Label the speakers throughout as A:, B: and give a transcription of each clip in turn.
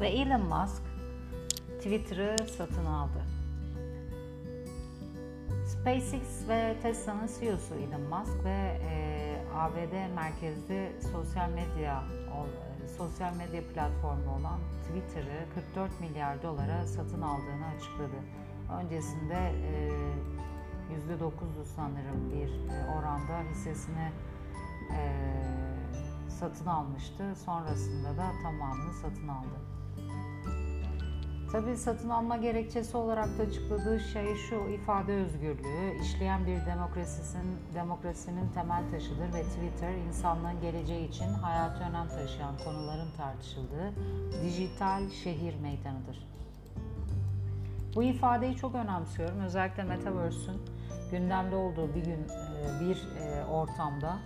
A: Ve Elon Musk Twitter'ı satın aldı. SpaceX ve Tesla'nın CEO'su Elon Musk ve e, ABD merkezli sosyal medya sosyal medya platformu olan Twitter'ı 44 milyar dolara satın aldığını açıkladı. Öncesinde e, %9'du sanırım bir e, oranda hissesini e, satın almıştı. Sonrasında da tamamını satın aldı. Tabi satın alma gerekçesi olarak da açıkladığı şey şu ifade özgürlüğü, işleyen bir demokrasinin, demokrasinin temel taşıdır ve Twitter insanlığın geleceği için hayatı önem taşıyan konuların tartışıldığı dijital şehir meydanıdır. Bu ifadeyi çok önemsiyorum. Özellikle Metaverse'ün gündemde olduğu bir gün e, bir e, ortamda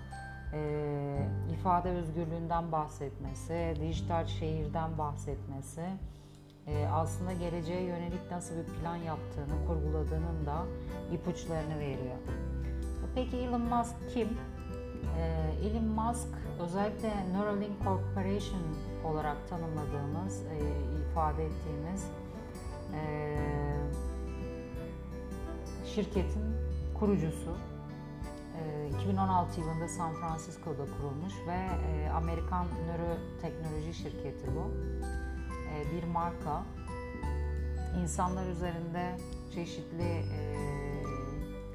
A: e, ifade özgürlüğünden bahsetmesi, dijital şehirden bahsetmesi, aslında geleceğe yönelik nasıl bir plan yaptığını, kurguladığının da ipuçlarını veriyor. Peki Elon Musk kim? Elon Musk özellikle Neuralink Corporation olarak tanımladığımız, ifade ettiğimiz şirketin kurucusu. 2016 yılında San Francisco'da kurulmuş ve Amerikan nöroteknoloji şirketi bu. Bir marka. İnsanlar üzerinde çeşitli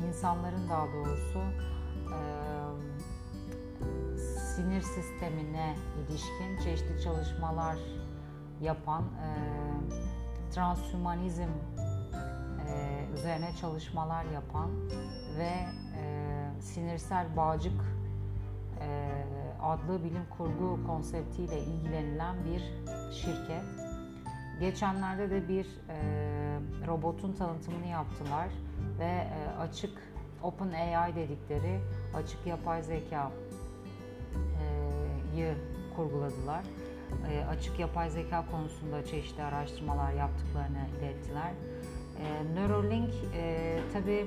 A: insanların daha doğrusu sinir sistemine ilişkin çeşitli çalışmalar yapan transhumanizm üzerine çalışmalar yapan ve e, sinirsel bağcık e, adlı bilim kurgu konseptiyle ilgilenilen bir şirket. Geçenlerde de bir e, robotun tanıtımını yaptılar ve e, açık Open AI dedikleri açık yapay zeka e, kurguladılar. E, açık yapay zeka konusunda çeşitli araştırmalar yaptıklarını ilettiler. E, Neuralink e, tabii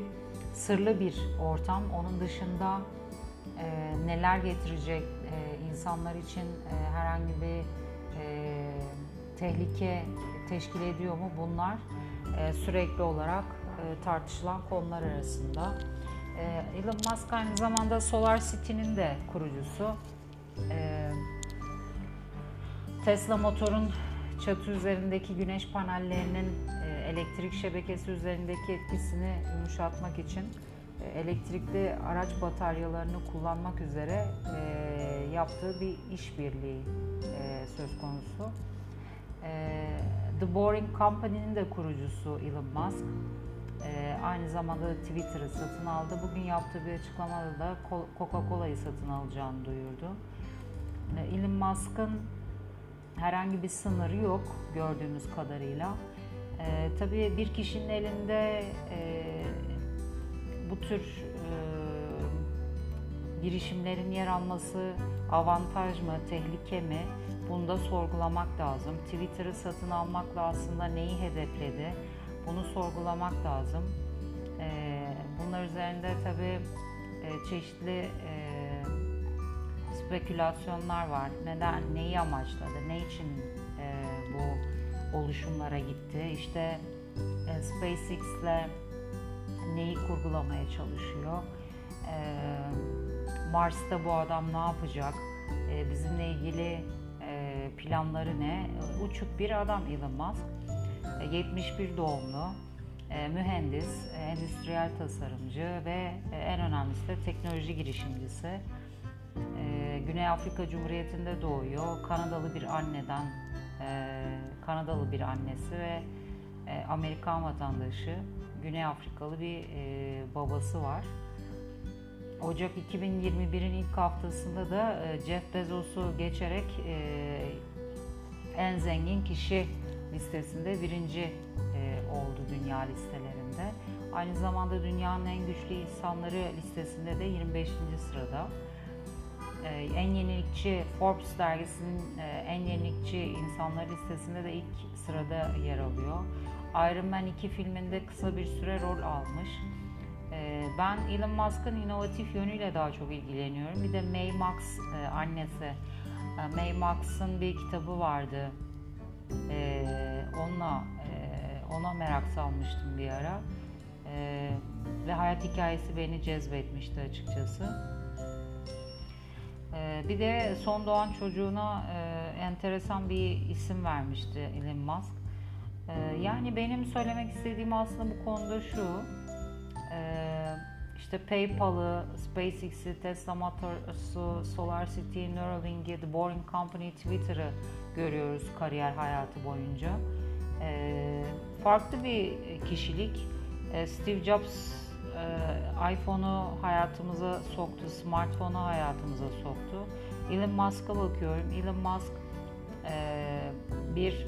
A: sırlı bir ortam. Onun dışında e, neler getirecek e, insanlar için e, herhangi bir tehlike teşkil ediyor mu? Bunlar e, sürekli olarak e, tartışılan konular arasında. E, Elon Musk aynı zamanda Solar City'nin de kurucusu. E, Tesla motorun çatı üzerindeki güneş panellerinin elektrik şebekesi üzerindeki etkisini yumuşatmak için e, elektrikli araç bataryalarını kullanmak üzere e, yaptığı bir işbirliği e, söz konusu. E, The Boring Company'nin de kurucusu Elon Musk. E, aynı zamanda Twitter'ı satın aldı. Bugün yaptığı bir açıklamada da Coca-Cola'yı satın alacağını duyurdu. E, Elon Musk'ın herhangi bir sınırı yok gördüğümüz kadarıyla. E, tabii bir kişinin elinde e, bu tür e, girişimlerin yer alması avantaj mı, tehlike mi? Bunu da sorgulamak lazım. Twitter'ı satın almakla aslında neyi hedefledi? Bunu sorgulamak lazım. E, bunlar üzerinde tabii e, çeşitli e, spekülasyonlar var. Neden, neyi amaçladı, ne için e, bu oluşumlara gitti. İşte SpaceX'le neyi kurgulamaya çalışıyor? Mars'ta bu adam ne yapacak? Bizimle ilgili planları ne? Uçuk bir adam Elon Musk. E, 71 doğumlu, e, mühendis, e, endüstriyel tasarımcı ve e, en önemlisi de teknoloji girişimcisi. E, Güney Afrika Cumhuriyeti'nde doğuyor. Kanadalı bir anneden e, Kanadalı bir annesi ve e, Amerikan vatandaşı, Güney Afrikalı bir e, babası var. Ocak 2021'in ilk haftasında da e, Jeff Bezos'u geçerek e, en zengin kişi listesinde birinci e, oldu dünya listelerinde. Aynı zamanda dünyanın en güçlü insanları listesinde de 25. sırada. En yenilikçi Forbes dergisinin en yenilikçi insanlar listesinde de ilk sırada yer alıyor. Iron Man 2 filminde kısa bir süre rol almış. Ee, ben Elon Musk'ın inovatif yönüyle daha çok ilgileniyorum. Bir de May Max e, annesi. E, May Max'ın bir kitabı vardı. E, onunla ona merak salmıştım bir ara. Ve hayat hikayesi beni cezbetmişti açıkçası. Bir de son doğan çocuğuna enteresan bir isim vermişti Elon Musk. Yani benim söylemek istediğim aslında bu konuda şu. İşte PayPal'ı, SpaceX'i, Tesla Motors'u, SolarCity'yi, Neuralink'i, The Boring Company, Twitter'ı görüyoruz kariyer hayatı boyunca. E, farklı bir kişilik. E, Steve Jobs e, iPhone'u hayatımıza soktu, smartphone'u hayatımıza soktu. Elon Musk'a bakıyorum. Elon Musk e, bir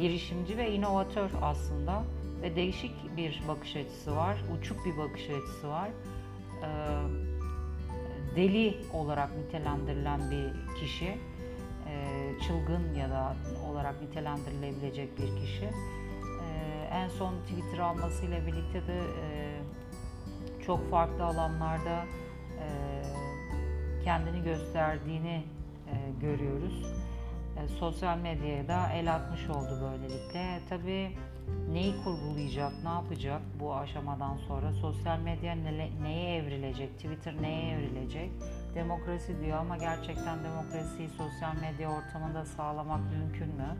A: girişimci ve inovatör aslında ve değişik bir bakış açısı var, uçuk bir bakış açısı var. E, deli olarak nitelendirilen bir kişi, e, çılgın ya da olarak nitelendirilebilecek bir kişi. E, en son Twitter almasıyla birlikte de e, çok farklı alanlarda e, kendini gösterdiğini görüyoruz. E, sosyal medyaya da el atmış oldu böylelikle. Tabii neyi kurgulayacak, ne yapacak bu aşamadan sonra? Sosyal medya ne, neye evrilecek, Twitter neye evrilecek? Demokrasi diyor ama gerçekten demokrasiyi sosyal medya ortamında sağlamak mümkün mü?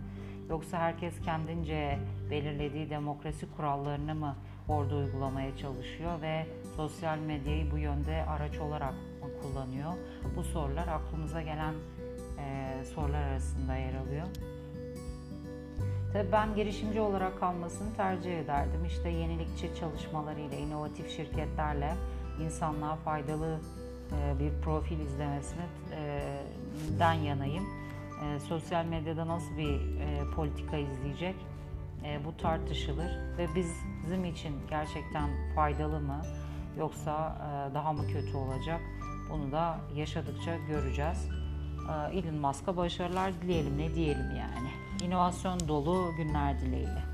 A: Yoksa herkes kendince belirlediği demokrasi kurallarını mı orada uygulamaya çalışıyor ve sosyal medyayı bu yönde araç olarak kullanıyor? Bu sorular aklımıza gelen e, sorular arasında yer alıyor. Tabii ben girişimci olarak kalmasını tercih ederdim. İşte yenilikçi çalışmalarıyla, inovatif şirketlerle insanlığa faydalı e, bir profil izlemesinden yanayım. E, sosyal medyada nasıl bir e, politika izleyecek e, bu tartışılır ve bizim için gerçekten faydalı mı yoksa e, daha mı kötü olacak bunu da yaşadıkça göreceğiz. Elon Musk'a başarılar dileyelim ne diyelim yani. İnovasyon dolu günler dileğiyle.